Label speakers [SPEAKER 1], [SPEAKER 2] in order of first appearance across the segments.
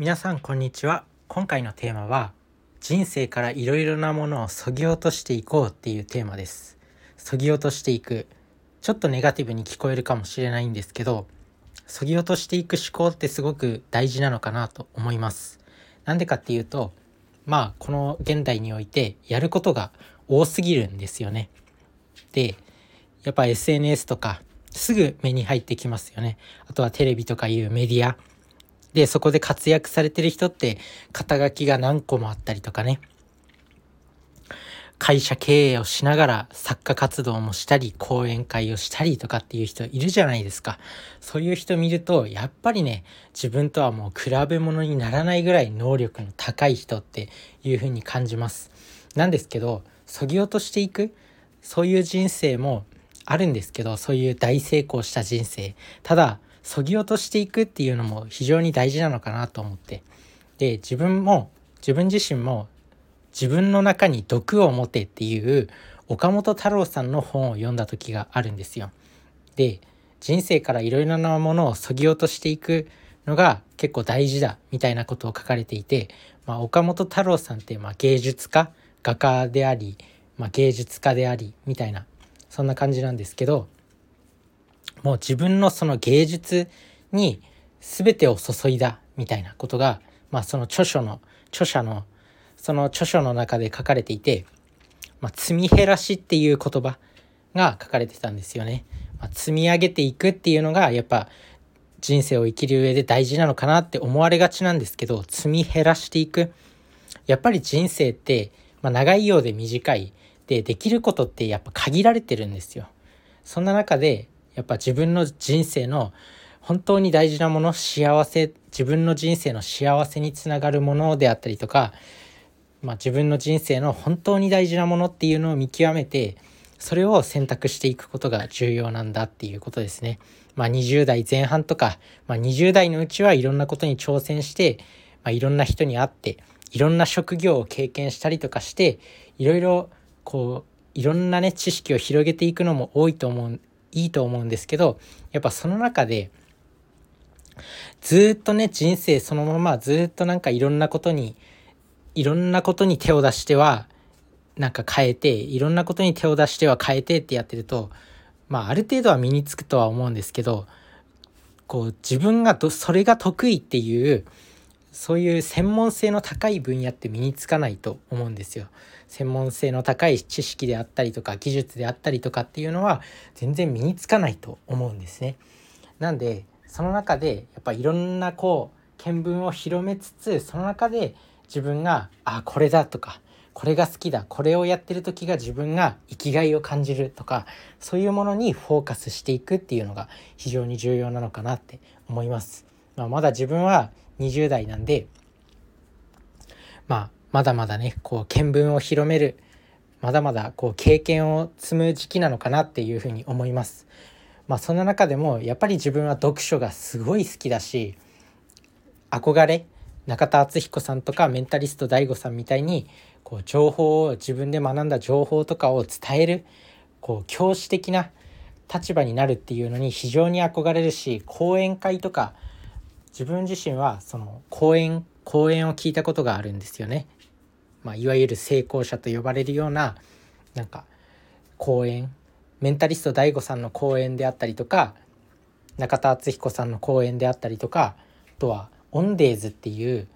[SPEAKER 1] 皆さんこんにちは。今回のテーマは人生からいろいろなものをそぎ落としていこうっていうテーマです。そぎ落としていく。ちょっとネガティブに聞こえるかもしれないんですけどそぎ落としていく思考ってすごく大事なのかなと思います。なんでかっていうとまあこの現代においてやることが多すぎるんですよね。でやっぱ SNS とかすぐ目に入ってきますよね。あとはテレビとかいうメディア。で、そこで活躍されてる人って、肩書きが何個もあったりとかね。会社経営をしながら作家活動もしたり、講演会をしたりとかっていう人いるじゃないですか。そういう人見ると、やっぱりね、自分とはもう比べ物にならないぐらい能力の高い人っていう風に感じます。なんですけど、そぎ落としていく、そういう人生もあるんですけど、そういう大成功した人生。ただ、そぎ落としていくっていうのも非常に大事なのかなと思ってで自分も自分自身も自分の中に毒を持てっていう岡本太郎さんの本を読んだ時があるんですよ。で人生からいろいろなものをそぎ落としていくのが結構大事だみたいなことを書かれていて、まあ、岡本太郎さんってまあ芸術家画家であり、まあ、芸術家でありみたいなそんな感じなんですけどもう自分のその芸術に全てを注いだみたいなことが、まあ、その著書の著者のその著書の中で書かれていて、まあ、積み減らしっていう言葉が書かれてたんですよね。まあ、積み上げていくっていうのがやっぱ人生を生きる上で大事なのかなって思われがちなんですけど積み減らしていくやっぱり人生って、まあ、長いようで短いでできることってやっぱ限られてるんですよ。そんな中でやっぱ自分の人生の本当に大事なもの幸せ自分の人生の幸せにつながるものであったりとか、まあ、自分の人生の本当に大事なものっていうのを見極めてそれを選択していくことが重要なんだっていうことですね。まあ、20代前半とか、まあ、20代のうちはいろんなことに挑戦して、まあ、いろんな人に会っていろんな職業を経験したりとかしていろいろこういろんなね知識を広げていくのも多いと思ういいと思うんですけどやっぱその中でずっとね人生そのままずっとなんかいろんなことにいろんなことに手を出してはなんか変えていろんなことに手を出しては変えてってやってるとまあある程度は身につくとは思うんですけどこう自分がそれが得意っていうそういう専門性の高い分野って身につかないと思うんですよ。専門性の高い知識であったりとか技術であったりとかっていうのは全然身につかないと思うんですね。なんでその中でやっぱいろんなこう見聞を広めつつその中で自分があこれだとかこれが好きだこれをやってる時が自分が生きがいを感じるとかそういうものにフォーカスしていくっていうのが非常に重要なのかなって思います。まあ、まだ自分は20代なんで、まあ、まだまだね、こう、見聞を広める、まだまだこう経験を積む時期なのかなっていうふうに思います。まあそんな中でもやっぱり自分は読書がすごい好きだし憧れ中田敦彦さんとかメンタリスト DAIGO さんみたいにこう情報を自分で学んだ情報とかを伝えるこう教師的な立場になるっていうのに非常に憧れるし講演会とか自分自身はその講演講演を聞いたことがあるんですよね。まあ、いわゆる成功者と呼ばれるようななんか講演メンタリスト DAIGO さんの講演であったりとか中田敦彦さんの講演であったりとかあとはオンデーズっていう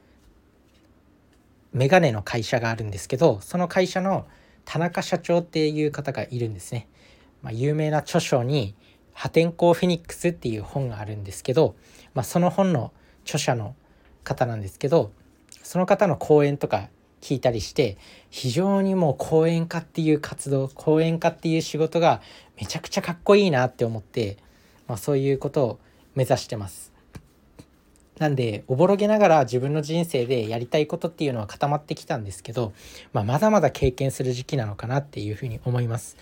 [SPEAKER 1] メガネの会社があるんですけどその会社の田中社長っていう方がいるんですね。まあ、有名な著書に破天荒フェニックスっていう本があるんですけど、まあ、その本の著者の方なんですけどその方の講演とか聞いたりして非常にもう講演家っていう活動講演家っていう仕事がめちゃくちゃかっこいいなって思って、まあ、そういうことを目指してます。なんでおぼろげながら自分の人生でやりたいことっていうのは固まってきたんですけど、まあ、まだまだ経験する時期なのかなっていうふうに思います。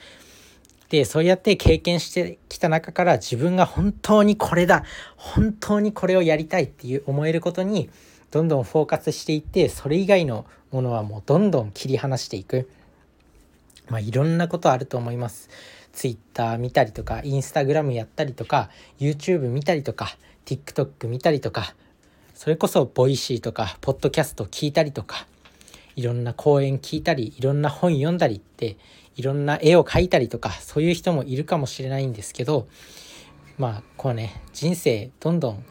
[SPEAKER 1] でそうやって経験してきた中から自分が本当にこれだ本当にこれをやりたいっていう思えることにどんどんフォーカスしていってそれ以外のものはもうどんどん切り離していく。まあいろんなことあると思います。Twitter 見たりとか Instagram やったりとか YouTube 見たりとか TikTok 見たりとかそれこそ Voicy とかポッドキャスト聞いたりとかいろんな講演聞いたりいろんな本読んだりっていろんな絵を描いたりとかそういう人もいるかもしれないんですけどまあこうね人生どんどん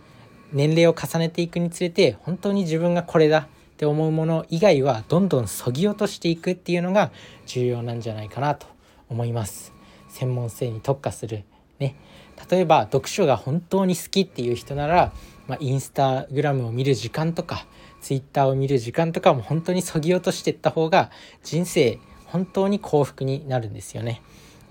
[SPEAKER 1] 年齢を重ねていくにつれて本当に自分がこれだって思うもの以外はどんどんそぎ落としていくっていうのが重要なんじゃないかなと思います。専門性に特化するね。例えば読書が本当に好きっていう人なら、まあ、インスタグラムを見る時間とかツイッターを見る時間とかも本当にそぎ落としていった方が人生本当に幸福になるんですよね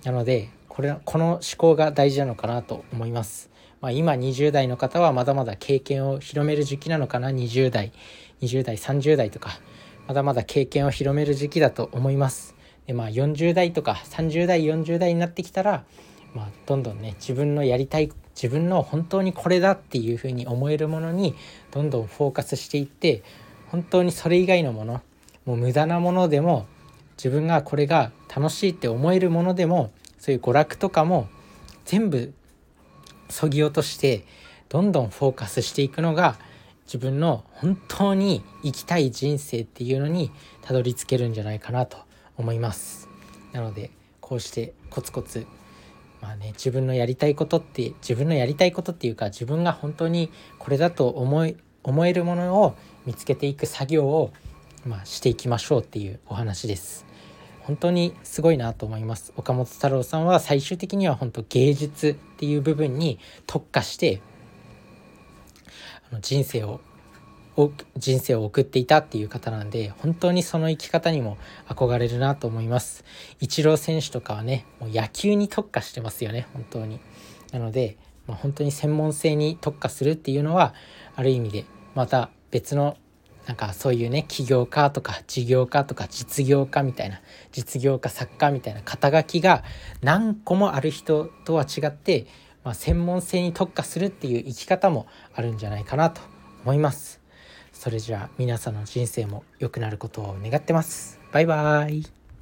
[SPEAKER 1] なのでこれこの思考が大事なのかなと思います。まあ、今20代の方はまだまだ経験を広める時期なのかな20代20代30代とかまだまだ経験を広める時期だと思います。でまあ40代とか30代40代になってきたら、まあ、どんどんね自分のやりたい自分の本当にこれだっていうふうに思えるものにどんどんフォーカスしていって本当にそれ以外のものもう無駄なものでも自分がこれが楽しいって思えるものでもそういう娯楽とかも全部そぎ落としてどんどんフォーカスしていくのが自分の本当に生きたい人生っていうのにたどり着けるんじゃないかなと思います。なのでこうしてコツコツまあね自分のやりたいことって自分のやりたいことっていうか自分が本当にこれだと思い思えるものを見つけていく作業を、まあ、していきましょうっていうお話です。本当にすごいなと思います。岡本太郎さんは最終的には本当芸術っていう部分に特化してあの人生を人生を送っていたっていう方なんで本当にその生き方にも憧れるなと思います。イチロー選手とかはねもう野球に特化してますよね本当に。なので、まあ、本当に専門性に特化するっていうのはある意味でまた別のなんかそういうね起業家とか事業家とか実業家みたいな実業家作家みたいな肩書きが何個もある人とは違って、まあ、専門性に特化するっていう生き方もあるんじゃないかなと思います。それじゃあ皆さんの人生も良くなることを願ってます。バイバーイ。